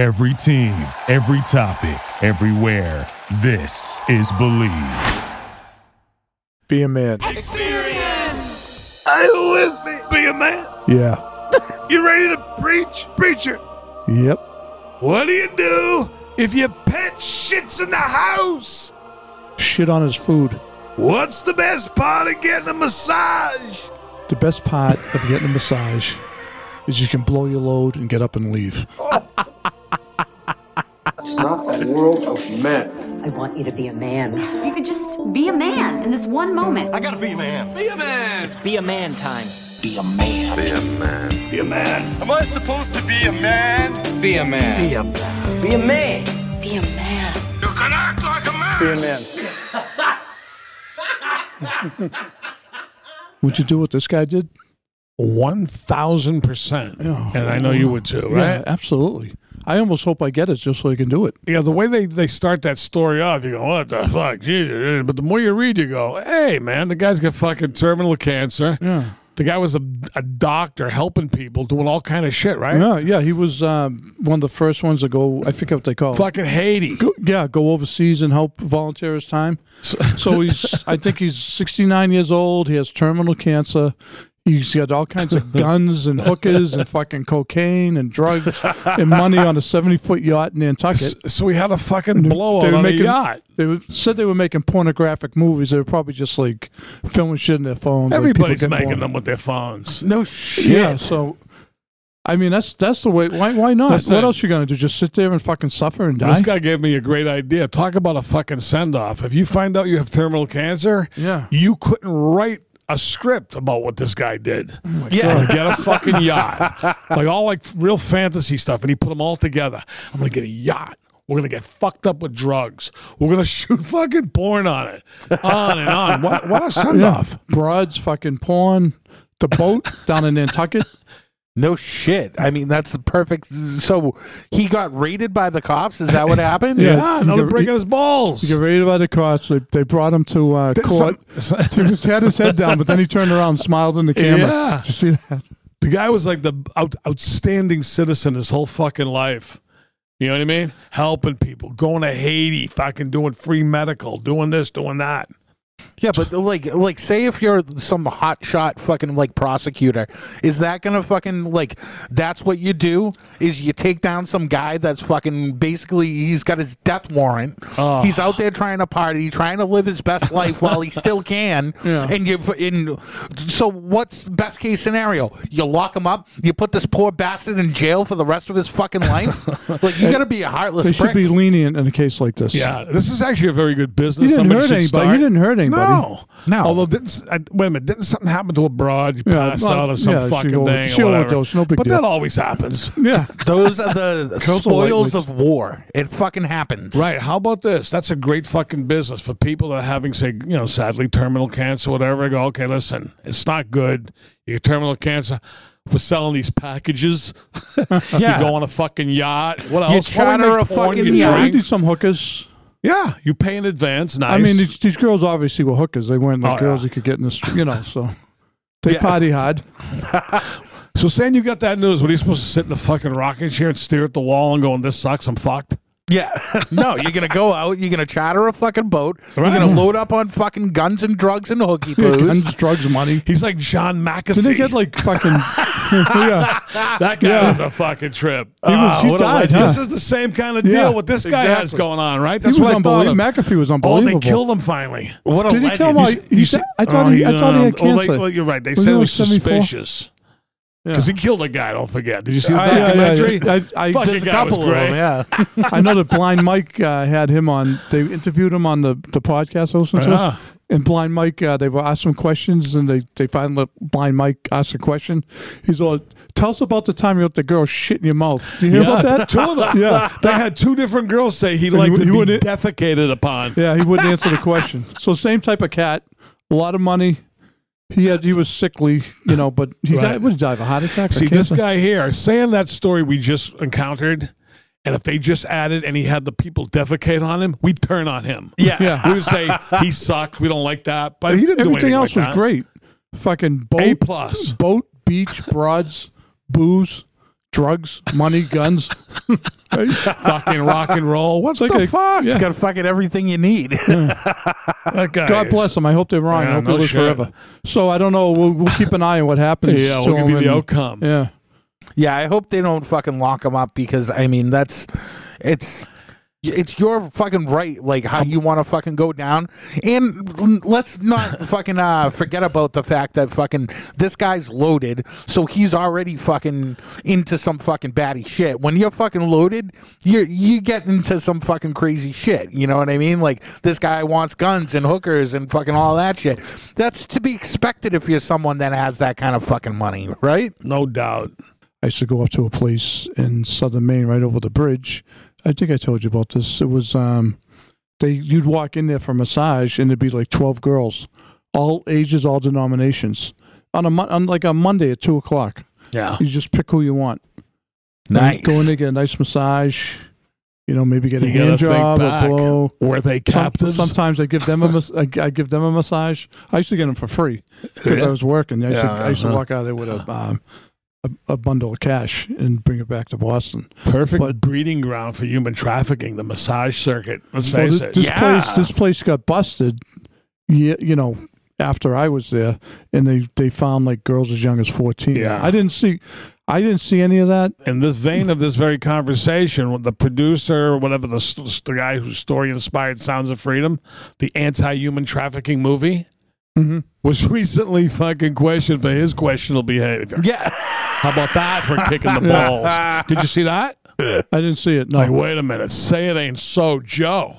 Every team, every topic, everywhere. This is Believe. Be a man. Are you with me? Be a man. Yeah. You ready to preach? Preacher, Yep. what do you do if your pet shits in the house? Shit on his food. What's the best part of getting a massage? The best part of getting a massage is you can blow your load and get up and leave. Oh. It's not a world of men. I want you to be a man. You could just be a man in this one moment. I gotta be a man. Be a man It's be a man time. Be a man. Be a man. Be a man. Am I supposed to be a man? Be a man. Be a man. Be a man. Be a man. You can act like a man. Be a man. Would you do what this guy did? One thousand percent, Yeah. and I know you would too, right? Yeah, absolutely. I almost hope I get it just so I can do it. Yeah, the way they, they start that story off, you go, "What the fuck?" Jesus. But the more you read, you go, "Hey, man, the guy's got fucking terminal cancer. Yeah. The guy was a, a doctor helping people, doing all kind of shit, right? Yeah, yeah. He was um, one of the first ones to go. I forget what they call. it. Fucking Haiti. Go, yeah, go overseas and help volunteer his time. So he's, I think he's 69 years old. He has terminal cancer. He's got all kinds of guns and hookers and fucking cocaine and drugs and money on a 70 foot yacht in Nantucket. So we had a fucking blowout They were on making- a yacht. They were, said they were making pornographic movies. They were probably just like filming shit in their phones. like people Everybody's getting making born. them with their phones. No shit. Yeah, so I mean that's that's the way. Why why not? Listen. what else you gonna do? Just sit there and fucking suffer and die? This guy gave me a great idea. Talk about a fucking send off. If you find out you have terminal cancer, Yeah. you couldn't write a script about what this guy did. Yeah. get a fucking yacht, like all like real fantasy stuff, and he put them all together. I'm gonna get a yacht. We're gonna get fucked up with drugs. We're gonna shoot fucking porn on it, on and on. What, what a send off! Broads, fucking porn, the boat down in Nantucket. No shit. I mean, that's the perfect. So he got raided by the cops. Is that what happened? Yeah. Yeah, another You get- break in his balls. He got raided by the cops. They, they brought him to uh, court. Some- he had his head down, but then he turned around and smiled in the camera. Yeah. Did you see that? The guy was like the out, outstanding citizen his whole fucking life. You know what I mean? Helping people, going to Haiti, fucking doing free medical, doing this, doing that. Yeah, but like, like, say if you're some hot shot fucking like prosecutor, is that gonna fucking like? That's what you do? Is you take down some guy that's fucking basically he's got his death warrant. Oh. He's out there trying to party, trying to live his best life while he still can. Yeah. And you, in so what's the best case scenario? You lock him up. You put this poor bastard in jail for the rest of his fucking life. like you gotta be a heartless. They should be lenient in a case like this. Yeah, this is actually a very good He business. didn't Somebody hurt anybody. start. He didn't hurt anybody. No, No. Although didn't s- I, wait a minute, didn't something happen to a broad? You Yeah, passed well, out or some yeah, she fucking over- thing. she or whatever. overdosed, no big but deal. that always happens. Yeah. Those are the Girls are spoils lightweights. of war. It fucking happens. Right. How about this? That's a great fucking business for people that are having, say, you know, sadly terminal cancer, whatever. I go, okay, listen, it's not good. You get terminal cancer. We're selling these packages. Yeah. You go on a fucking yacht. What You else? Why don't we charter make a porn? fucking You yacht. I drink? need some hookers. Yeah, you pay in advance. Nice. I mean, these, these girls obviously were hookers. They weren't like Oh, girls yeah. you could get in the, str- you know, so they party hard. so saying you got that news, what are you supposed to sit in the fucking rocking chair and stare at the wall and going, "This sucks. I'm fucked." Yeah. no, you're gonna go out. You're gonna charter a fucking boat. Right. You're gonna load up on fucking guns and drugs and hooky poos. Guns, drugs, money. He's like John McAfee. Did they get like fucking? yeah, that guy Yeah. was a fucking trip. he was. He died. legend. huh? This is the same kind of deal Yeah, what this guy has going on, right? He That's was what I thought. unbelievable. Of. McAfee was unbelievable. Oh, unbelievable. they killed him finally. what a Did he legend. kill him? You- He you said- see- I thought oh, he. I thought he had oh, they- cancer. well, you're right. They Was said he it was 74? suspicious Yeah. because he killed a guy. Don't forget. Did you see the Uh, yeah, yeah, documentary? yeah. I, I, Fucking There's a couple of them. Yeah. I know that Blind Mike uh, had him on. They interviewed him on the, the podcast I listened to. Yeah. And Blind Mike, uh, they've asked some questions, and they, they finally let Blind Mike ask a question. He's all, "Tell us about the time you let the girl shit in your mouth." Do you hear about that? Two of them. Yeah. They had two different girls say he liked he to be defecated upon. Yeah, he wouldn't answer the question. So same type of cat, a lot of money. He had he was sickly, you know, but he Right. died. What did he die of a heart attack? See, this guy here saying that story we just encountered, and if they just added and he had the people defecate on him, we'd turn on him. Yeah. Yeah. We would say he sucked. We don't like that, but he didn't do Everything anything else like was that. great. Fucking boat, A plus. boat, beach, broads, booze, drugs, money, guns. Fucking rock and roll. What's like the a- fuck? It's got fucking everything you need. That God is- bless him. I hope they're wrong. Yeah, I hope no they live shit. forever. So I don't know. We'll, we'll keep an eye on what happens. Yeah, to what could him be the outcome? Yeah. Yeah, I hope they don't fucking lock him up because I mean that's it's it's your fucking right, like how you want to fucking go down. And let's not fucking uh, forget about the fact that fucking this guy's loaded, so he's already fucking into some fucking batty shit. When you're fucking loaded, you you get into some fucking crazy shit. You know what I mean? Like this guy wants guns and hookers and fucking all that shit. That's to be expected if you're someone that has that kind of fucking money, right? No doubt. I used to go up to a place in southern Maine, right over the bridge. I think I told you about this. It was um, they you'd walk in there for a massage, and it'd be like twelve girls, all ages, all denominations, on a on like a Monday at two o'clock. Yeah. You just pick who you want. Nice. Go in there, get a nice massage. You know, maybe get a You hand think job, a blow. Were they Some- sometimes I give them a mas- I, I give them a massage. I used to get them for free because I was working. I used, to, I used uh-huh. walk out there with a, um, a a bundle of cash and bring it back to Boston. Perfect But- breeding ground for human trafficking, the massage circuit. Let's Well, face thi- it. this Yeah. place this place got busted. Yeah, you know, after I was there, and they they found like girls as young as fourteen. Yeah. I didn't see, I didn't see any of that. in this vein of this very conversation, the producer, whatever the, the guy whose story inspired Sounds of Freedom, the anti-human trafficking movie, Mhm. was recently fucking questioned for his questionable behavior. Yeah. How about that for kicking the balls? Did you see that? I didn't see it. No, Like, wait a minute, say it ain't so, Joe.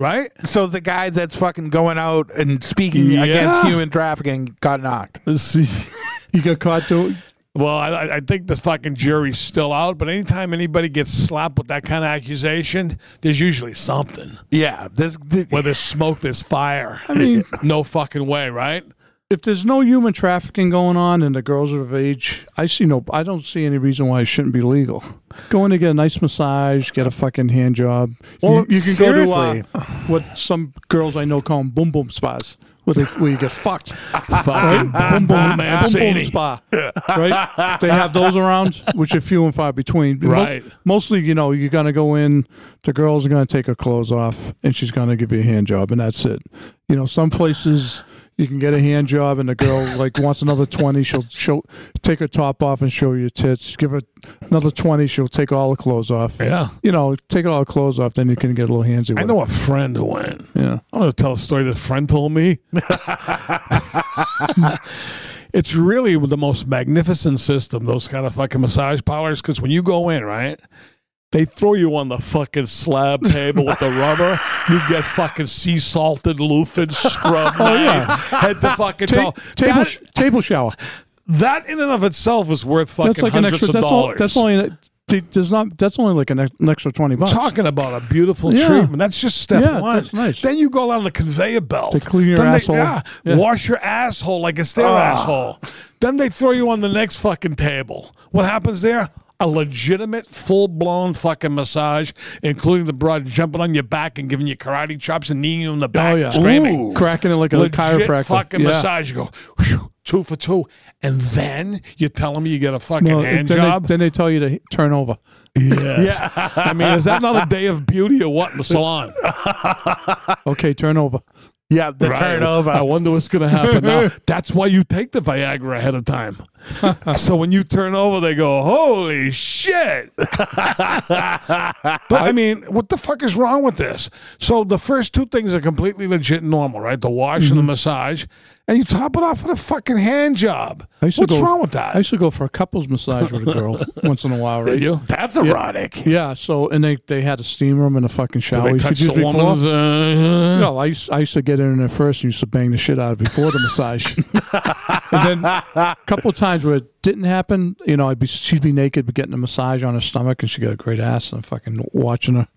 Right? So the guy that's fucking going out and speaking Yeah. against human trafficking got knocked. you got caught doing. Well, I- I, I think the fucking jury's still out, but anytime anybody gets slapped with that kind of accusation, there's usually something. Yeah. This, this Where there's smoke, there's fire. I mean, No fucking way, right? If there's no human trafficking going on and the girls are of age, I see no. I don't see any reason why it shouldn't be legal. Go in to get a nice massage, get a fucking hand job. Well, you, you can go to uh, what some girls I know call them boom boom spas, where they where you get fucked. Fucking boom boom boom boom spa, right? They have those around, which are few and far between. Right. mostly, you know, you're gonna go in. The girls are gonna take her clothes off, and she's gonna give you a hand job, and that's it. You know, some places you can get a hand job, and the girl like wants another twenty. She'll show take her top off and show you your tits. Give her another twenty. She'll take all the clothes off. Yeah. You know, take all the clothes off, then you can get a little handsy. With I know a friend who went. Yeah. I'm going to tell a story this friend told me. it's really the most magnificent system, those kind of fucking massage parlors, because when you go in, right, they throw you on the fucking slab table with the rubber. You get fucking sea salted, loofed, scrubbed, Oh, yeah. head to fucking Ta- table That, sh- table shower. that in and of itself is worth fucking That's like an hundreds extra. of That's, dollars. all, that's only. There's not. That's only like an, an extra twenty bucks. talking about a beautiful Yeah. treatment. That's just step Yeah, one. that's nice. Then you go down the conveyor belt. They clean your then asshole. They, yeah, Yeah. wash your asshole like it's their Ah. asshole. Then they throw you on the next fucking table. What happens there? A legitimate, full blown fucking massage, including the broad jumping on your back and giving you karate chops and kneeing you in the oh, back, Oh yeah, screaming. cracking it like a Legit chiropractor. fucking yeah. massage. You go whew, two for two, and then you tell them you get a fucking No, hand then, job. They, then they tell you to turn over. yes. I mean, is that not a day of beauty or what in the salon? Okay, turn over. Yeah, the Right. turnover. I wonder what's going to happen now. That's why you take the Viagra ahead of time. so when you turn over, they go, "Holy shit!" but I mean, what the fuck is wrong with this? So the first two things are completely legit and normal, right? The wash and the mm-hmm. massage, and you top it off with a fucking hand job. I used to What's go- wrong with that? I used to go for a couples massage with a girl once in a while, right? You? That's erotic. Yeah. So and they they had a steam room and a fucking shower. Did they you touch the woman's? Uh, No, I used, I used to get in there first and used to bang the shit out of before the massage. and then a couple of times where it didn't happen, you know, I'd be she'd be naked but getting a massage on her stomach and she got a great ass and I'm fucking watching her.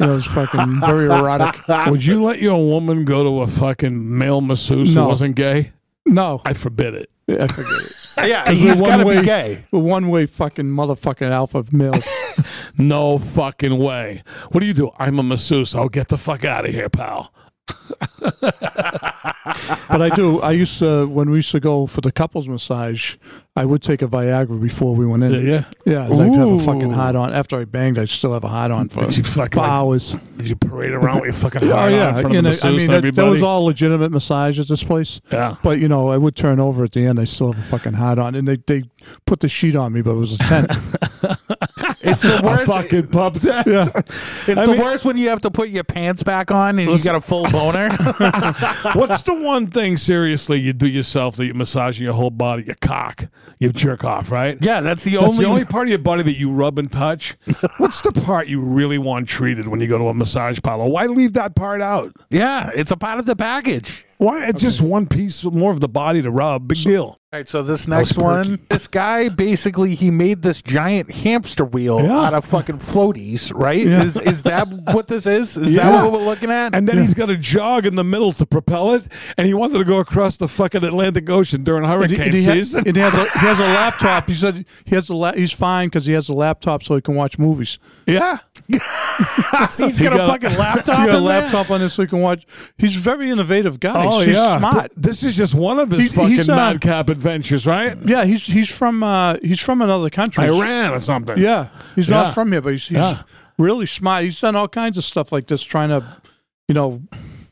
You know, it was fucking very erotic. Would you let your woman go to a fucking male masseuse No. who wasn't gay? No, I forbid it. I forget it. Yeah, We're he's one got to way- be gay. One way fucking motherfucking alpha males. No fucking way. What do you do? I'm a masseuse. I'll get the fuck out of here, pal. But I do. I used to when we used to go for the couples massage. I would take a Viagra before we went in. Yeah. yeah. I'd like to have a fucking hot on. After I banged, I still have a hot on for, you fucking, like, hours. Did you parade around with your fucking Oh heart on in yeah, front you of know, the I mean masseuse that, and that was all legitimate massage at this place. Yeah. But you know, I would turn over at the end. I still have a fucking hot on, and they they put the sheet on me, but it was a tent. It's the worst. fucking that. yeah. It's I the mean- worst when you have to put your pants back on and you got a full boner. What's the one thing seriously you do yourself that you're massaging your whole body, your cock, you jerk off, right? yeah, that's the That's only. the only part of your body that you rub and touch. What's the part you really want treated when you go to a massage parlor? Why leave that part out? yeah, it's a part of the package. Why it's just one piece more of the body to rub? Big deal. All right, so this next one, this guy basically he made this giant hamster wheel Yeah. out of fucking floaties, right? Is is that what this is? Is Yeah. that what we're looking at? And then he's got a jog in the middle to propel it, and he wanted to go across the fucking Atlantic Ocean during And hurricane and he ha- season. and he has a he has a laptop. He said he has a la- he's fine because he has a laptop so he can watch movies. yeah. he's he got a got a- fucking laptop. He got a laptop on this so he can watch. He's a very innovative guy. Oh he's yeah, smart. Th- this is just one of his He- fucking he's, uh, madcap adventures, right? Yeah, he's he's from uh, he's from another country. Iran or something. Yeah, he's Yeah. not from here, but he's, he's Yeah. really smart. He's done all kinds of stuff like this, trying to, you know,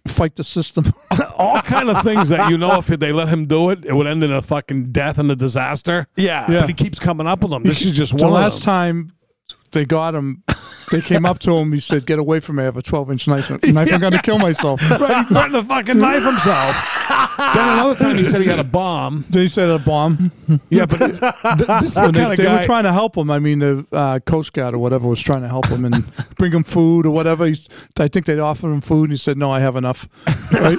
fight the system. all kind of things that you know if they let him do it, it would end in a fucking death and a disaster. Yeah. Yeah. But he keeps coming up with them. This is just the one last of them. time they got him, they came up to him. He said, "Get away from me! I have a 12 inch knife. knife I'm going to kill myself." Right, he threatened to fucking knife himself. then another time he said he had a bomb. Then he said a bomb. Yeah, but th- this is the And they, kind of they guy. were trying to help him. I mean, the uh, Coast Guard or whatever was trying to help him and bring him food or whatever. He's, I think they'd offered him food, and he said, "No, I have enough." Right?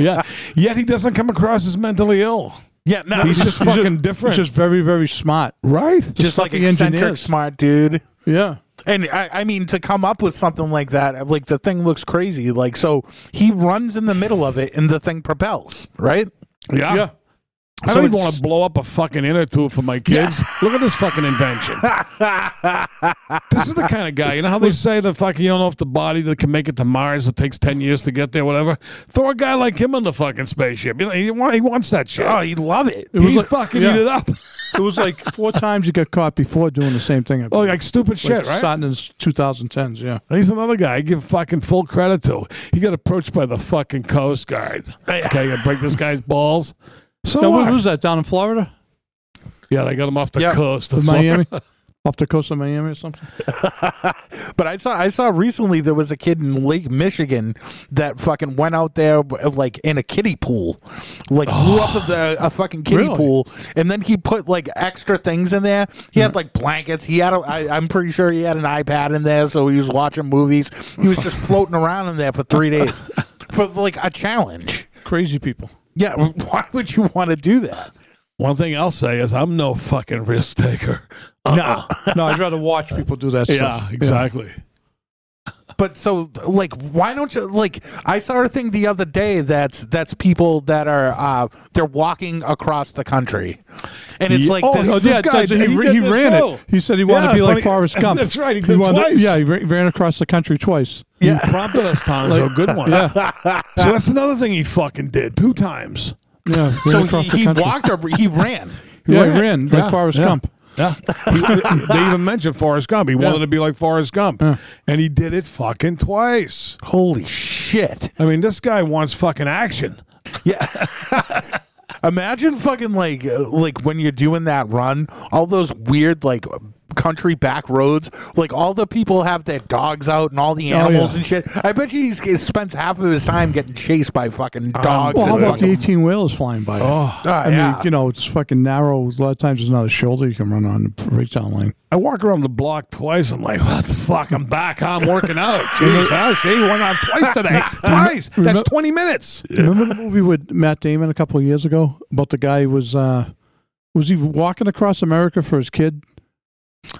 yeah, yet he doesn't come across as mentally ill. Yeah, no, He's just fucking different, He's just very, very smart. right? just like fucking eccentric, engineers. smart dude. Yeah. And I, I mean, to come up with something like that, like the thing looks crazy. Like, so he runs in the middle of it, and the thing propels, right? Yeah. Yeah. I So don't even want to blow up a fucking inner tube for my kids. Look at this fucking invention. this is the kind of guy. You know how they say the fucking you don't know if the body that can make it to Mars it takes ten years to get there, whatever. Throw a guy like him on the fucking spaceship. You know, he, he wants that shit. Oh, he'd love it. It he like- fucking yeah. eat it up. It was like four times he got caught before doing the same thing. Oh, like stupid Like shit, right? Starting in the 2010s, yeah. He's another guy I give fucking full credit to. He got approached by the fucking Coast Guard. Okay, you break this guy's balls. So Now, what? was that? Down in Florida? yeah, they got him off the Yeah. coast of Miami? Off the coast of Miami or something? But I saw I saw recently there was a kid in Lake Michigan that fucking went out there uh, like in a kiddie pool, like blew up the, a fucking kiddie Really? pool, and then he put like extra things in there. He had mm. like blankets. He had a, I, I'm pretty sure he had an iPad in there, so he was watching movies. He was just floating around in there for three days for like a challenge. Crazy people. Yeah, why would you want to do that? One thing I'll say is I'm no fucking risk taker. Uh-uh. No, no, I'd rather watch people do that stuff. Yeah, stuff. exactly. But so like why don't you like I saw a thing the other day that's that's people that are uh they're walking across the country. And it's Yeah. like Oh, this, oh, Yeah, this guy, he, he he, did this ran too. it. He said he wanted Yeah, to be like funny- Forrest Gump. That's right, he did wanted twice. yeah, he ran, ran across the country twice. You prompted us, Tom. so good one. Yeah, So that's another thing he fucking did two times. yeah. So he, he walked or he ran. Yeah, ran. he ran like Yeah, Forrest yeah. Gump. Yeah. They even mentioned Forrest Gump. He wanted to be like Forrest Gump. And he did it fucking twice. Holy shit. I mean, this guy wants fucking action. Yeah. Imagine fucking like uh, like when you're doing that run, all those weird like country back roads, like all the people have their dogs out and all the animals yeah. and shit. I bet you he spends half of his time getting chased by fucking dogs. Well, how and about the 18 wheelers flying by? Oh, Ah, I yeah. mean, you know, it's fucking narrow. A lot of times there's not a shoulder you can run on the right down lane. I walk around the block twice. I'm like, what the fuck? I'm back. I'm working out. Jeez, I see. Went on twice today. Twice. That's 20 minutes. Remember the movie with Matt Damon a couple of years ago about the guy who was uh was he walking across America for his kid?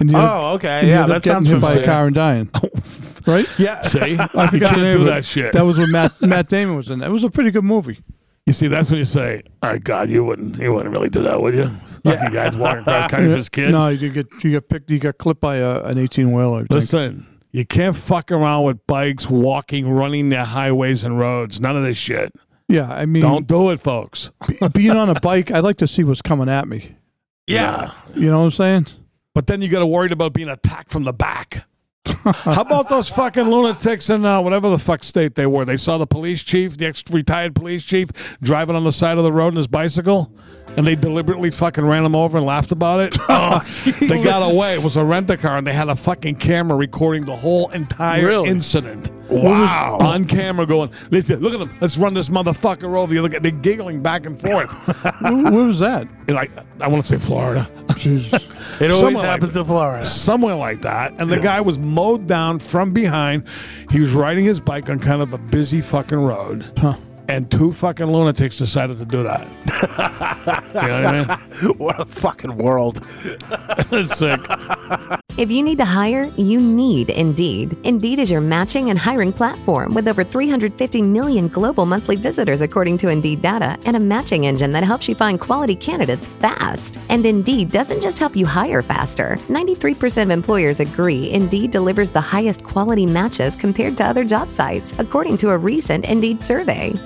And he ended- Oh, okay. he Yeah, ended up that sounds getting hit by a car and dying. right? Yeah. See? I you forgot the can't do it. that shit. That was when Matt Matt Damon was in. it. It was a pretty good movie. You see, that's when you say, "All right, God, you wouldn't, you wouldn't really do that, would you?" Lucky guys walking across country for his kid. No, you get he got picked. you got clipped by a, an 18 wheeler. Listen, You can't fuck around with bikes, walking, running the highways and roads. None of this shit. Yeah, I mean, Don't do it, folks. being on a bike, I'd like to see what's coming at me. Yeah. You know what I'm saying? But then you got to worry about being attacked from the back. How about those fucking lunatics in uh, whatever the fuck state they were? They saw the police chief, the ex-retired police chief, driving on the side of the road in his bicycle, and they deliberately fucking ran him over and laughed about it. Oh, they got away. It was a rent car, and they had a fucking camera recording the whole entire Really? incident. Wow! On camera, going, listen, look at them. Let's run this motherfucker over. You look at they're giggling back and forth. Where, where was that? like I want to say Florida. It always Somewhere happens that. in Florida. somewhere like that. And the guy was mowed down from behind. He was riding his bike on kind of a busy fucking road. And two fucking lunatics decided to do that. you know what I what a fucking world. mean? Sick. If you need to hire, you need Indeed. Indeed is your matching and hiring platform with over 350 million global monthly visitors, according to Indeed data, and a matching engine that helps you find quality candidates fast. And Indeed doesn't just help you hire faster. 93% of employers agree Indeed delivers the highest quality matches compared to other job sites, according to a recent Indeed survey.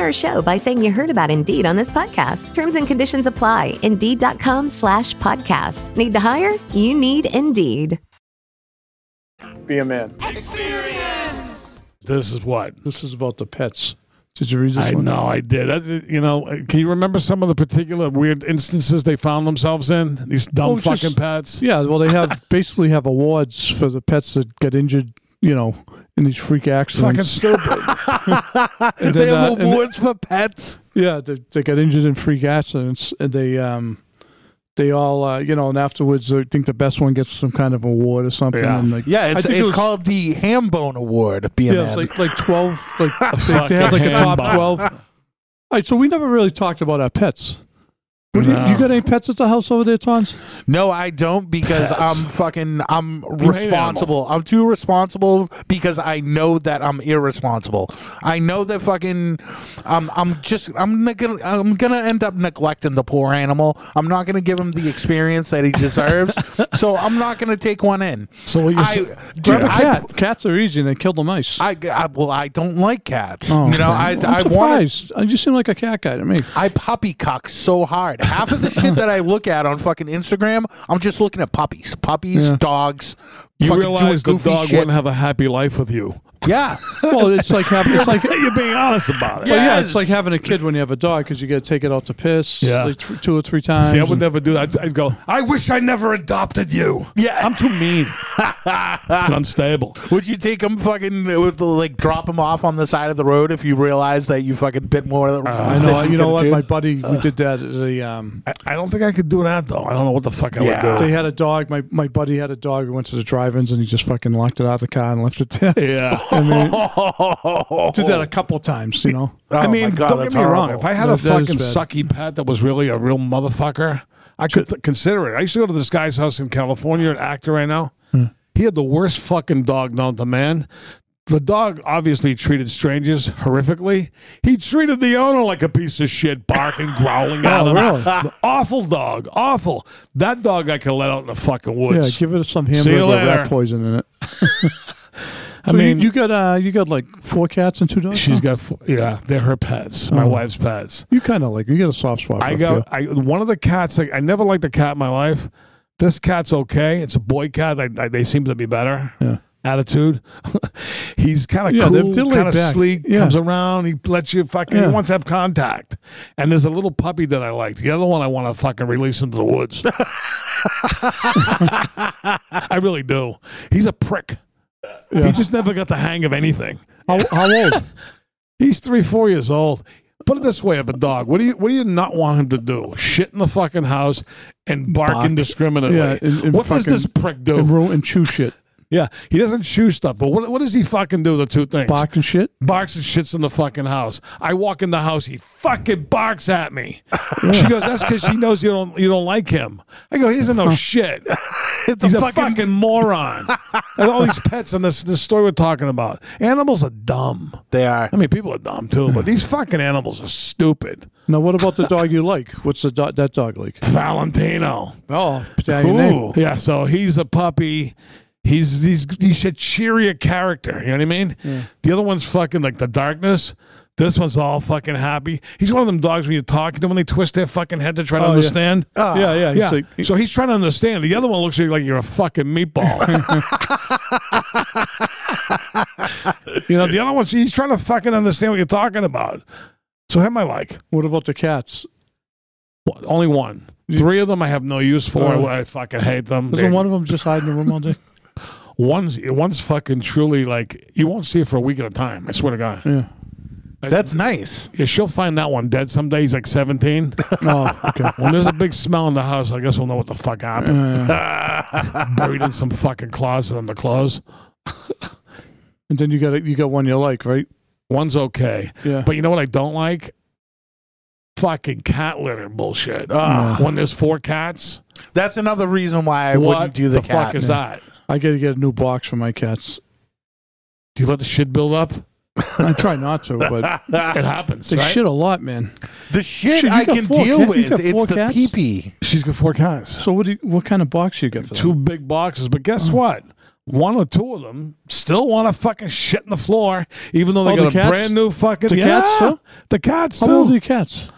our show by saying you heard about Indeed on this podcast. Terms and conditions apply. Indeed.com slash podcast. Need to hire? You need Indeed. Be a man. This is what? This is about the pets. Did you read this I one? know I did. That- you know, can you remember some of the particular weird instances they found themselves in? These dumb Oh, it's just- fucking pets. Yeah, well, they have basically have awards for the pets that get injured. You know, in these freak accidents. Fucking accidents. stupid. And they then, have uh, and- awards for pets. Yeah, they, they get injured in freak accidents, and they um, they all uh, you know, and afterwards, I think the best one gets some kind of award or something. Yeah. And like, Yeah, I it's think it it's was- called the Hambone Award. Be a Yeah, it's like like twelve. Like they, they had like a top handball. twelve. All right, so we never really talked about our pets. What you, you got any pets at the house over there, Tons? No, I don't because Pets. I'm fucking I'm responsible. I'm too responsible because I know that I'm irresponsible. I know that fucking um, I'm just I'm not gonna I'm gonna end up neglecting the poor animal. I'm not gonna give him the experience that he deserves. so I'm not gonna take one in. So what you I, s- dude, Grab a I- cat. Cats are easy, and they kill the mice. I, I well, I don't like cats. Oh, you know. I I'm I want surprised. You seem like a cat guy to me. I puppy cock so hard. Half of the shit that I look at on fucking Instagram, I'm just looking at puppies, puppies, Yeah. dogs. you realize the dog shit. wouldn't have a happy life with you. Yeah, Well, it's like having it's like You're being honest about it. Well, yeah, it's like having a kid when you have a dog because you got to take it out to piss. Yeah. like th- two or three times. See, I would never do that. I'd go, I wish I never adopted you. Yeah. I'm too mean and unstable. Would you take them fucking with the, like drop them off on the side of the road if you realize that you fucking bit more? Than, I know. You know what? could My buddy, we did that. At a, um, I, I don't think I could do that, though. I don't know what the fuck I Yeah. would they had a dog. My my buddy had a dog. We went to the drive-ins and he just fucking locked it out of the car and left it there. Yeah. I mean, did that a couple times. You know. Oh I mean, God, don't get me wrong. If I had That- a fucking sucky pet that was really a real motherfucker, I could th- consider it. I used to go to this guy's house in California, an actor right now. Hmm. He had the worst fucking dog known to man. The dog obviously treated strangers horrifically. He treated the owner like a piece of shit, barking, growling at Oh, him. really? Awful dog, awful. That dog I could let out in the fucking woods. Yeah, give it some See you hamburger with rat poison in it. I So mean, you, you got uh, you got like four cats and two dogs. she's huh? got, f- yeah, they're her pets, my Oh. wife's pets. You kind of like you got a soft spot. For I got. I one of the cats. Like, I never liked a cat in my life. This cat's okay. It's a boy cat. I, I, they seem to be better. Yeah. Attitude. He's kind of Yeah, cool, kind of sleek. Yeah. Comes around. He lets you fucking. Yeah. He wants to have contact. And there's a little puppy that I liked. The other one I want to fucking release into the woods. I really do. He's a prick. Yeah. He just never got the hang of anything. How, how old? He's three, four years old. Put it this way of a dog. What do you what do you not want him to do? Shit in the fucking house and bark, Bark. indiscriminately. Yeah, and- and what does this prick do? and, and chew shit. Yeah, he doesn't chew stuff. But what what does he fucking do? The two things. Bark and shit. barks and shits in the fucking house. I walk in the house, he fucking barks at me. She goes, "That's because she knows you don't you don't like him." I go, "He doesn't know uh-huh. shit. He's a fucking, moron." and all these pets in this this story we're talking about, animals are dumb. They are. I mean, people are dumb too, but these fucking animals are stupid. Now, what about the dog you like? What's the do- that dog like? Valentino. Oh, name. Yeah, so he's a puppy. He's he's he's a cheerier character. You know what I mean? The other one's fucking like the darkness. This one's all fucking happy. He's one of them dogs when you talk to them when they twist their fucking head to try to Oh, yeah. understand. Ah, yeah, yeah. He's Yeah. like, so he's trying to understand. The other one looks at you like you're a fucking meatball. you know, the other one, he's trying to fucking understand what you're talking about. So him I like. what about the cats? Only one. Three of them I have no use for. Oh. I fucking hate them. Isn't They're- one of them just hiding in the room all day? One's one's fucking truly like you won't see it for a week at a time. I swear to God. Yeah. That's nice. Yeah, she'll find that one dead someday. He's like seventeen. Oh, okay. when there's a big smell in the house, I guess we'll know what the fuck happened. Buried in some fucking closet in the clothes. And then you got you got one you like, right? One's okay, Yeah. but you know what I don't like? Fucking cat litter bullshit. Ah. When there's four cats, That's another reason why I what wouldn't do the, the cat. fuck is that? I got to get a new box for my cats. Do you let the shit build up? I try not to, but It happens, they right? shit a lot, man. The shit Shit, you I got can four deal cat- you got with. four It's the cats? pee pee. She's got four cats. So what do you, what kind of box you get for two them? big boxes. But guess Uh-huh. what? One or two of them still want to fucking shit in the floor, even though they Oh, got the a cats? brand new fucking The yeah, cats too? The cats How old are too. your cats?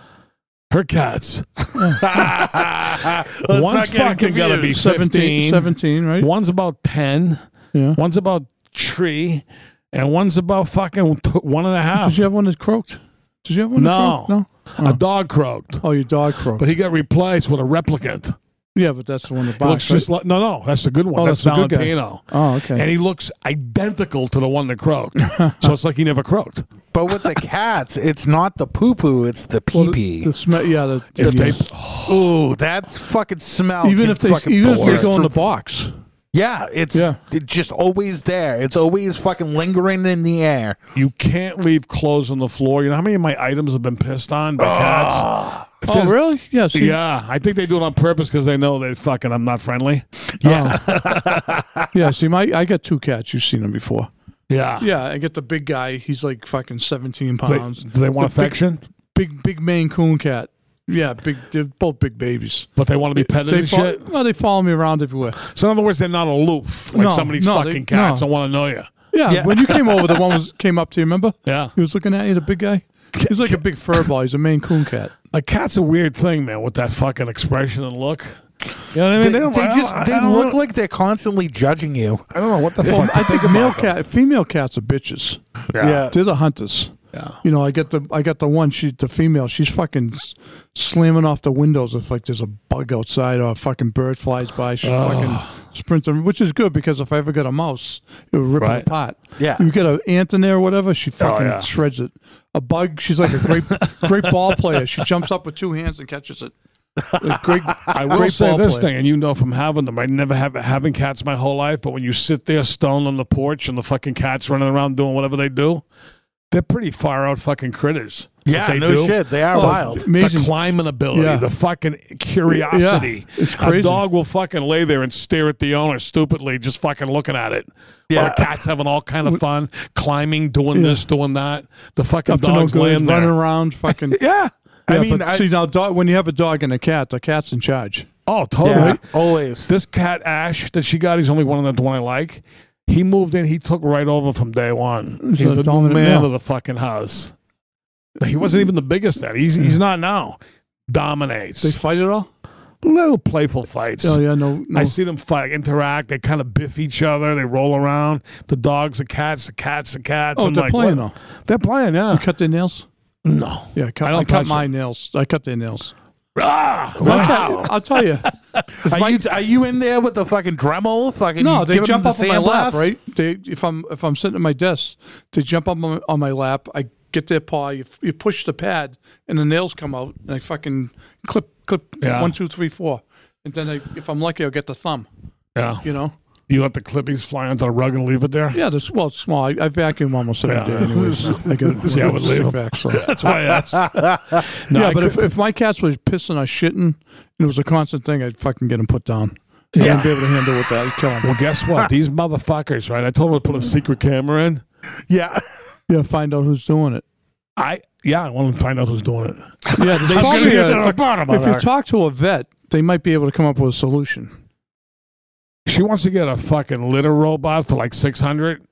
Her cats. Let's One's get fucking gonna be confused. 17. 17, 17 right? One's about ten. Yeah. One's about three. and one's about fucking t- one and a half. Did you have one that croaked? Did you have one No. that croaked? No. a dog croaked, Oh, your dog croaked. but he got replaced with a replicant. Yeah, but that's the one that He looks boxed. just like no, no. That's the good one. Oh, that's, that's the good guy. Oh, okay. And he looks identical to the one that croaked. so it's like he never croaked. But with the cats, it's not the poo poo, it's the pee Well, the, pee. the smell, yeah. The, If the- they Ooh, that fucking smell. even if they fucking even if they burst go in the box, Yeah, it's Yeah. it's just always there. It's always fucking lingering in the air. You can't leave clothes on the floor. You know how many of my items have been pissed on by ah. cats? If oh there's- really? Yeah. See, Yeah, I think they do it on purpose because they know they fucking I'm not friendly. Oh. Yeah. yeah. See, my I got two cats. You've seen them before. Yeah. Yeah, I get the big guy. He's like fucking seventeen Do they, pounds. do they want The affection? Big big Maine Coon cat. Yeah, big. They're both big babies. But they want to be petted They and fo- shit. No, they follow me around everywhere. So in other words, they're not aloof like No, some of these no, fucking they- cats no. don't want to know you. Yeah, Yeah. when you came over, the one was came up to you. Remember? Yeah. He was looking at you, the big guy. He's like a big fur ball. He's a Maine Coon cat. A cat's a weird thing, man, with that fucking expression and look. You know what I mean? They, don't- they I don't- just I they don't look know- like they're constantly judging you. I don't know what the fuck. I think male cat, female cats are bitches. Yeah. They're the hunters. Yeah. You know, I get the I got the one. She the female. She's fucking s- slamming off the windows if like there's a bug outside or a fucking bird flies by. She fucking sprinting, which is good because if I ever got a mouse, it would rip Right. it apart. Yeah. You get an ant in there or whatever, she oh, fucking yeah. shreds it. A bug, she's like a great great ball player. She jumps up with two hands and catches it. Like great. I will great say this player. thing, and you know from having them, I never have having cats my whole life. But when you sit there stoned on the porch and the fucking cats running around doing whatever they do, they're pretty far out fucking critters. Yeah, they no do. shit. They are Oh, wild. Amazing. The climbing ability, Yeah. the fucking curiosity. Yeah, it's A crazy. dog will fucking lay there and stare at the owner stupidly, just fucking looking at it. Yeah. Or a cat's having all kind of fun, climbing, doing this, doing that. The fucking Up to no dog's good, laying running around, fucking. Yeah. I mean, but I- see now, dog, when you have a dog and a cat, the cat's in charge. Oh, totally. Yeah, always. This cat Ash that she got, he's only one of the one I like. He moved in. He took right over from day one. He's the dominant man male. of the fucking house. He wasn't even the biggest then. He's he's not now. Dominates. They fight it all. little playful fights. Oh yeah, no, no. I see them fight, interact. They kind of biff each other. They roll around. The dogs, the cats, the cats, the cats. Oh, I'm they're like, playing what? though. They're playing, yeah. You cut their nails. No. Yeah, I cut, I I cut my nails. I cut their nails. Ah, I'll, wow. I'll tell you. Are you, are you in there with the fucking Dremel? Fucking No, they jump them up on my lap, sandblast? right? They, if I'm if I'm sitting at my desk, they jump up on my, on my lap. I get their paw. You, you push the pad, and the nails come out, and I fucking clip clip Yeah. one two three four, and then I, if I'm lucky, I'll get the thumb. Yeah. You know, You let the clippings fly onto the rug and leave it there. Yeah, this well, it's small. I, I vacuum almost every day, anyways. I get See, I would leave 'em. back, so. That's why I asked. No, yeah, I but if, if my cats was pissing or shitting, and it was a constant thing, I'd fucking get them put down. I wouldn't be able to handle with that. I'd kill them. well, guess what? These motherfuckers, right? I told them to put a secret camera in. Yeah. Yeah, find out who's doing it. I yeah, I want to find out who's doing it. Yeah, They're probably gonna get a- to the bottom of if you talk to a vet, they might be able to come up with a solution. She wants to get a fucking litter robot for like six hundred.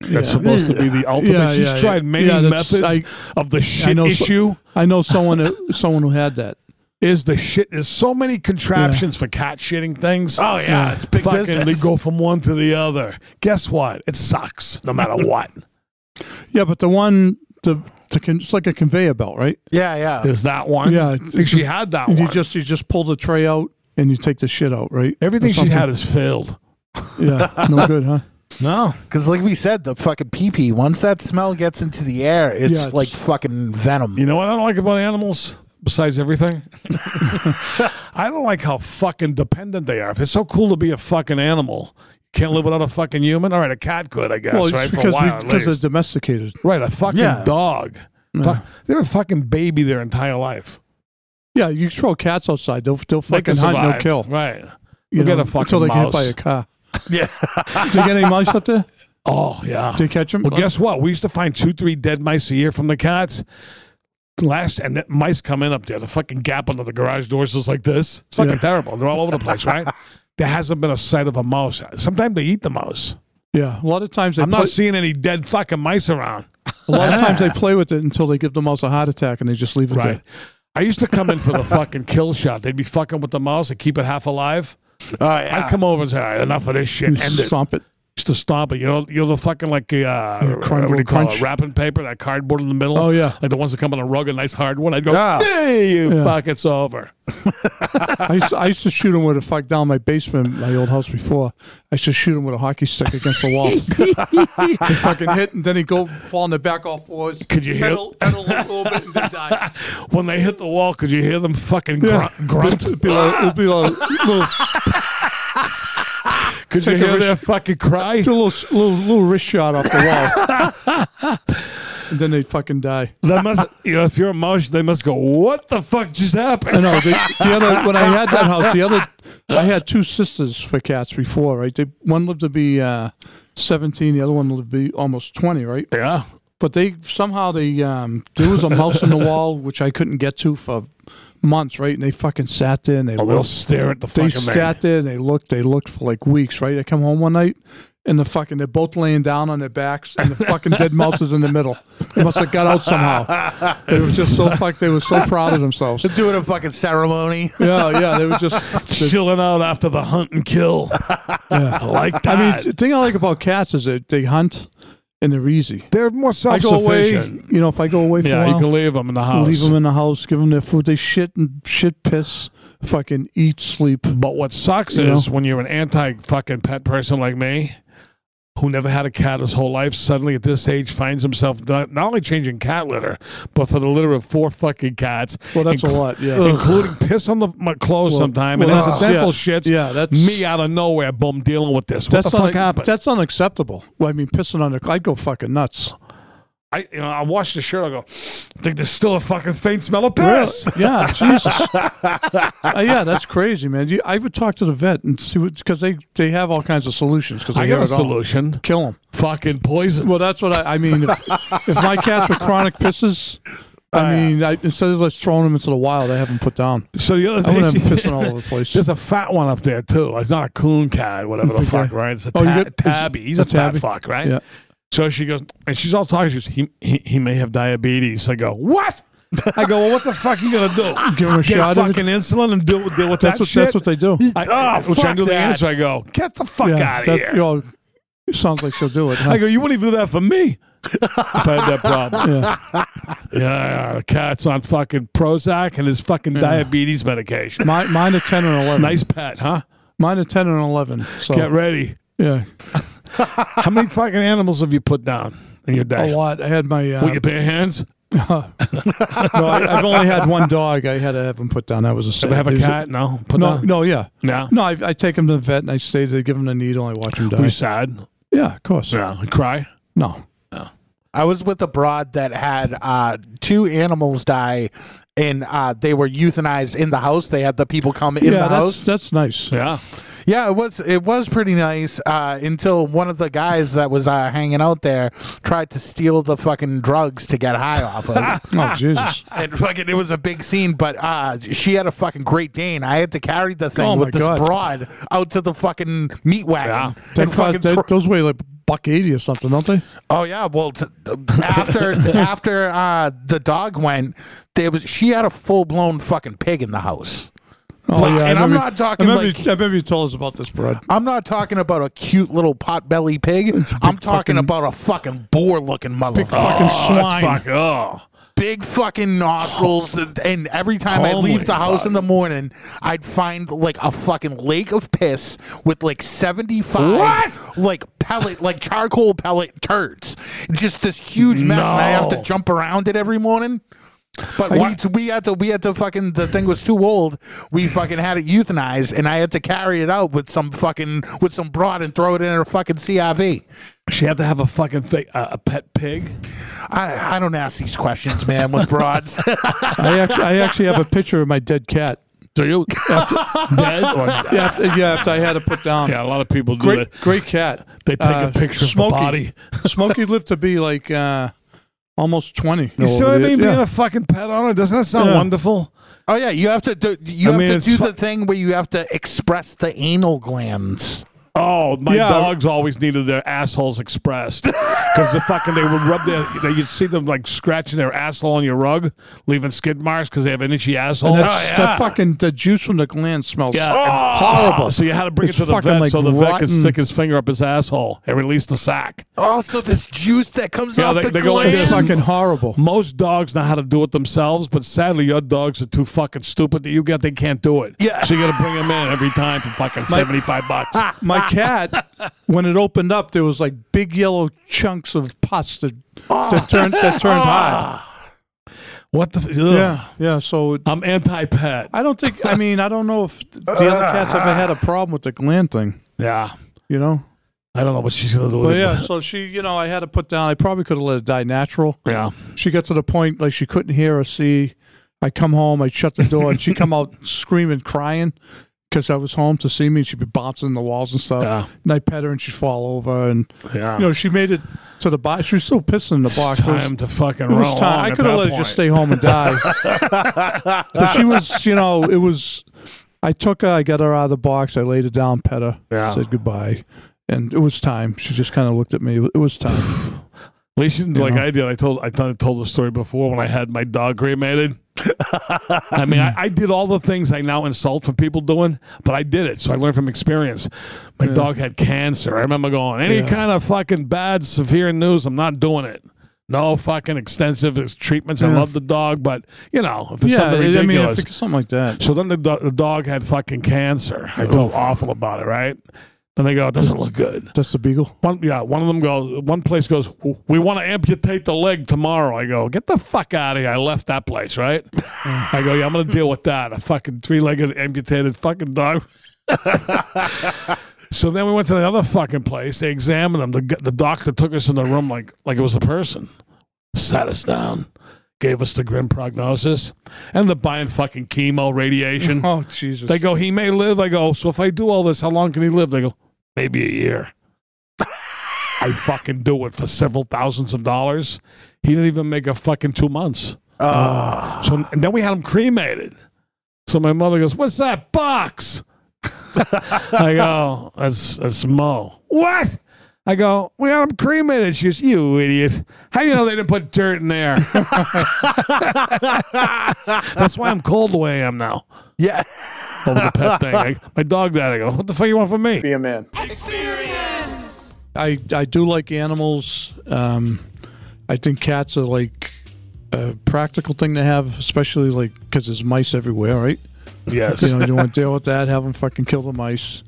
That's Yeah. supposed to be the ultimate. Yeah, She's yeah, tried yeah. many Yeah, methods I- of the shit know so- issue. I know someone who- someone who had that. is the shit. There's so many contraptions for cat shitting things. Oh yeah, it's big Fucking, business. they go from one to the other. Guess what? It sucks no matter what. Yeah, but the one the, the con- it's like a conveyor belt, right? yeah, yeah. There's that one. Yeah, I think she had that And you one. just you just pull the tray out and you take the shit out, right? Everything Or she something. had is failed. Yeah, no good, huh? No. Because like we said, the fucking pee pee. Once that smell gets into the air, it's, Yeah, it's- like fucking venom. You know what I don't like about animals? Besides everything, I don't like how fucking dependent they are. If it's so cool to be a fucking animal, can't live without a fucking human. All right, a cat could, I guess. well, it's right, for a because we, while at because they're least. domesticated. right, a fucking Yeah. dog. Fuck- They're a fucking baby their entire life. Yeah, you throw cats outside, they'll they'll They can fucking hunt, no survive. kill. Right. You We'll get a fucking until they get hit by mouse. a car. Yeah. Do you get any mice up there? Oh yeah. Do you catch them? Well, guess what? We used to find two, three dead mice a year from the cats. Last and the mice come in up there. The fucking gap under the garage doors is like this. It's fucking terrible. They're all over the place, right? there hasn't been a sight of a mouse. Sometimes they eat the mouse. Yeah, a lot of times they I'm play, not seeing any dead fucking mice around. a lot of times they play with it until they give the mouse a heart attack and they just leave it Right. I used to come in for the fucking kill shot. They'd be fucking with the mouse and keep it half alive. Oh yeah. I'd come over and say, "All right, enough of this shit. End it. stomp it. To stomp it. You know, you know the fucking like uh, crunch- what do you little call crunch. it? Wrapping paper, that cardboard in the middle. Oh, yeah. like the ones that come on a rug, a nice hard one. I'd go, Yeah. hey, you Yeah. fuck, it's over. I used, to, I used to shoot him with a fuck down my basement, my old house before. I used to shoot him with a hockey stick against the wall. he fucking hit, and then he'd go fall on the back off fours. Could you hear- pedal, pedal a little bit and then die? When they hit the wall, could you hear them fucking grunt? grunt? It'd be like, it'd be like little, Could you Take a hear risk- their fucking cry? do a little, little, little wrist shot off the wall. and then they'd fucking die. That must, you know, if you're a mouse, they must go, what the fuck just happened?" I happened? know. The, the other when I had that house, the other I had two sisters for cats before, right? They one lived to be uh, seventeen, the other one lived to be almost twenty, right? Yeah. But they somehow they um, there was a mouse in the wall which I couldn't get to for months, right? And they fucking sat there and they Oh, they'll stare at the They fucking thing. sat there and they looked. They looked for like weeks, right? I come home one night. And the fucking, they're both laying down on their backs, and the fucking dead mouse is in the middle. They must have got out somehow. They were just so fuck. They were so proud of themselves. They're Doing a fucking ceremony. Yeah, yeah. They were just Chilling out after the hunt and kill. I like that. I mean, the thing I like about cats is that they hunt and they're easy. they're more I go away, self-sufficient. you know, if I go away for Yeah, a you while, can leave them in the house. leave them in the house, give them their food. They shit and shit, piss, fucking eat, sleep. But what sucks You is when you're an anti fucking pet person like me, who never had a cat his whole life, suddenly at this age finds himself not, not only changing cat litter, but for the litter of four fucking cats. Well, that's a lot, yeah. Including piss on the, my clothes Well- sometime well, and that's- accidental yeah, shits. yeah, that's- me out of nowhere, boom, dealing with this. What That's the fuck un- happened? That's unacceptable. Well, I mean, pissing on the, I'd go fucking nuts. I, you know, I wash the shirt. I go, I think there's still a fucking faint smell of piss. Yeah, Jesus. Uh, yeah, that's crazy, man. You, I would talk to the vet and see what because they they have all kinds of solutions. Because I got a solution. Kill them. Fucking poison. Well, that's what I, I mean. If, if my cats were chronic pisses, I mean, I, instead of just throwing them into the wild, I have them put down. So the other thing, them pissing all over the place. There's a fat one up there too. It's not a coon cat, whatever the fuck, right? It's a Oh, ta- got- tabby. He's a, a fat fuck, right? Yeah. So she goes, and she's all talking. She goes, he, he, he may have diabetes. I go, what? I go, well, what the fuck are you gonna do? Give him a Get shot of fucking insulin and deal, deal with That's that what shit? that's what they do. I, Oh, which I knew the that. answer. I go, get the fuck out of that's, here. You know, it sounds like she'll do it. huh? I go, you wouldn't even do that for me. if I had that problem. yeah. Yeah, yeah, the cat's on fucking Prozac and his fucking diabetes medication. Mine, mine are ten and eleven. nice pet, huh? Mine are ten and eleven. So Get ready. yeah, How many fucking animals have you put down in your day? a lot. I had my uh, With your bare hands? no, I, I've only had one dog. I had to have him put down. That was a sad. Ever have a cat? No. Put no, down? no, yeah, No. no. I, I take him to the vet and I stay there, give him the needle. And I watch him Were die. you sad? Yeah, of course. Yeah. Cry? No, I was with a broad that had uh, two animals die, and uh, they were euthanized in the house. They had the people come in yeah, the that's house. that's nice. Yeah. Yeah, it was it was pretty nice uh, until one of the guys that was uh, hanging out there tried to steal the fucking drugs to get high off of. Oh Jesus! and fucking, it was a big scene. But uh, she had a fucking Great Dane. I had to carry the thing Oh, with this God. broad out to the fucking meat wagon. Yeah. And fucking that, those weigh like buck eighty or something, don't they? Oh yeah, well t- after after uh, the dog went, there was she had a full blown fucking pig in the house. Oh yeah, and I'm not talking I remember, like- you, I remember you told us about this, Brad. I'm not talking about a cute little pot belly pig. I'm talking fucking- about a fucking boar looking motherfucker. fucking Oh, swine. Fuck, oh. Big fucking nostrils, oh. and every time I leave the house fuck. in the morning, I'd find like a fucking lake of piss with like 75 What? like pellet, like charcoal pellet turds. Just this huge mess, and I have to jump around it every morning. But we, we had to we had to fucking the thing was too old. We fucking had it euthanized, and I had to carry it out with some fucking with some broad and throw it in her fucking CRV. She had to have a fucking fake, uh, a pet pig. I, I don't ask these questions, man, with broads. I actually, I actually have a picture of my dead cat. Do you? Dead or Yeah, after, yeah, after I had to put down. Yeah, a lot of people do great, that. great cat. They take Uh, a picture Smokey. of the body. Smokey lived to be like uh, almost twenty. You see what I over the- mean? Being yeah. a fucking pet owner doesn't that sound Yeah. wonderful? oh yeah, you have to do you I have mean, to it's do fu- the thing where you have to express the anal glands. Oh, my Yeah. dogs always needed their assholes expressed because the fucking they would rub their. They, you'd see them like scratching their asshole on your rug, leaving skid marks because they have an itchy asshole. And that's, oh, that fucking the juice from the gland smells Yeah. horrible. Ah, so you had to bring It's it to the vet like so the vet could stick his finger up his asshole and release the sack. Oh, so this juice that comes Yeah, off they- the they go like glands. It's fucking horrible. Most dogs know how to do it themselves, but sadly, your dogs are too fucking stupid that you get they can't do it. Yeah. So you got to bring them in every time for fucking seventy five bucks. My cat, when it opened up, there was like big yellow chunks of pus that, that turned that turned hard. What the? Ugh. Yeah, yeah. So it- I'm anti pet. I don't think. I mean, I don't know if the other cats ever had a problem with the gland thing. Yeah. You know. I don't know what she's gonna do. With But it. yeah, so she, you know, I had to put down. I probably could have let it die natural. Yeah. She got to the point like she couldn't hear or see. I come home, I shut the door, and she come out screaming, crying because I was home to see me. She'd be bouncing the walls and stuff. Yeah. And I pet her, and she'd fall over, and Yeah. you know, she made it to the box. She was still pissing in the box. It's It was- time to fucking roll time. I could have let her just stay home and die. but she was, you know, it was. I took her. I got her out of the box. I laid her down, pet her, Yeah. said goodbye, and it was time. She just kind of looked at me. It was time. At least you didn't do like know? I did. I told I told the story before when I had my dog cremated. I mean, I, I did all the things I now insult from people doing, but I did it, so I learned from experience. My dog had cancer. I remember going, any Yeah. kind of fucking bad, severe news, I'm not doing it. No fucking extensive treatments. I love the dog, but you know, if it's yeah, something I mean, ridiculous. if it's something like that. so then the, do- the dog had fucking cancer. I felt awful about it, right? Then they go, it doesn't look good. That's the beagle. One, yeah, one of them goes. One place goes. We want to amputate the leg tomorrow. I go, get the fuck out of here. I left that place, right? I go, yeah, I'm gonna deal with that. A fucking three-legged amputated fucking dog. so then we went to the other fucking place. They examined him. The the doctor took us in the room like like it was a person. Sat us down. Gave us the grim prognosis, and they're buying fucking chemo, radiation. Oh Jesus! They go, he may live. I go, so if I do all this, how long can he live? They go, maybe a year. I fucking do it for several thousands of dollars. He didn't even make a fucking two months. Ah. So and then we had him cremated. So my mother goes, "What's that box?" I go, "That's that's Mo." What? I go, "We had him cremated." She goes, "You idiot! How do you know they didn't put dirt in there?" that's why I'm cold the way I am now Yeah. over the pet thing. I, my dog died. I go, "What the fuck you want from me?" be a man. Experience. I I do like animals. Um, I think cats are like a practical thing to have, especially like because there's mice everywhere, right? Yes. You know, you don't want to deal with that. Have them fucking kill the mice.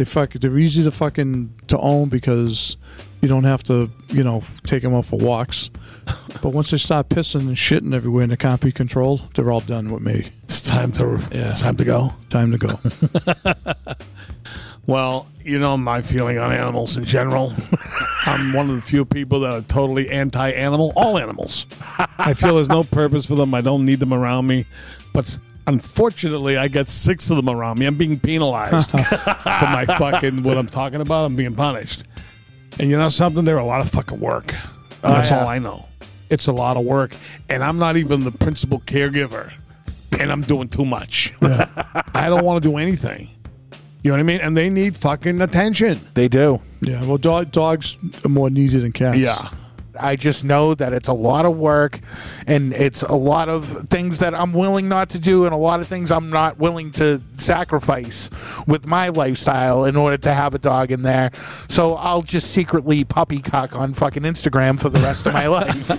They fuck. They're easy to fucking to own because you don't have to, you know, take them out for walks. But once they start pissing and shitting everywhere and they can't be controlled, they're all done with me. It's time to Yeah. it's time to go. Time to go. Well, you know my feeling on animals in general. I'm one of the few people that are totally anti-animal. All animals. I feel there's no purpose for them. I don't need them around me. But unfortunately, I got six of them around me. I'm being penalized for my fucking what I'm talking about. I'm being punished. And you know something? They're a lot of fucking work. That's oh, all I know. It's a lot of work, and I'm not even the principal caregiver, and I'm doing too much. I don't want to do anything. You know what I mean? And they need fucking attention. They do. yeah, well, dog, dogs are more needed than cats. Yeah. I just know that it's a lot of work and it's a lot of things that I'm willing not to do and a lot of things I'm not willing to sacrifice with my lifestyle in order to have a dog in there. So I'll just secretly puppy cock on fucking Instagram for the rest of my life.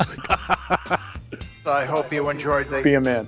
I hope you enjoyed the Be a man.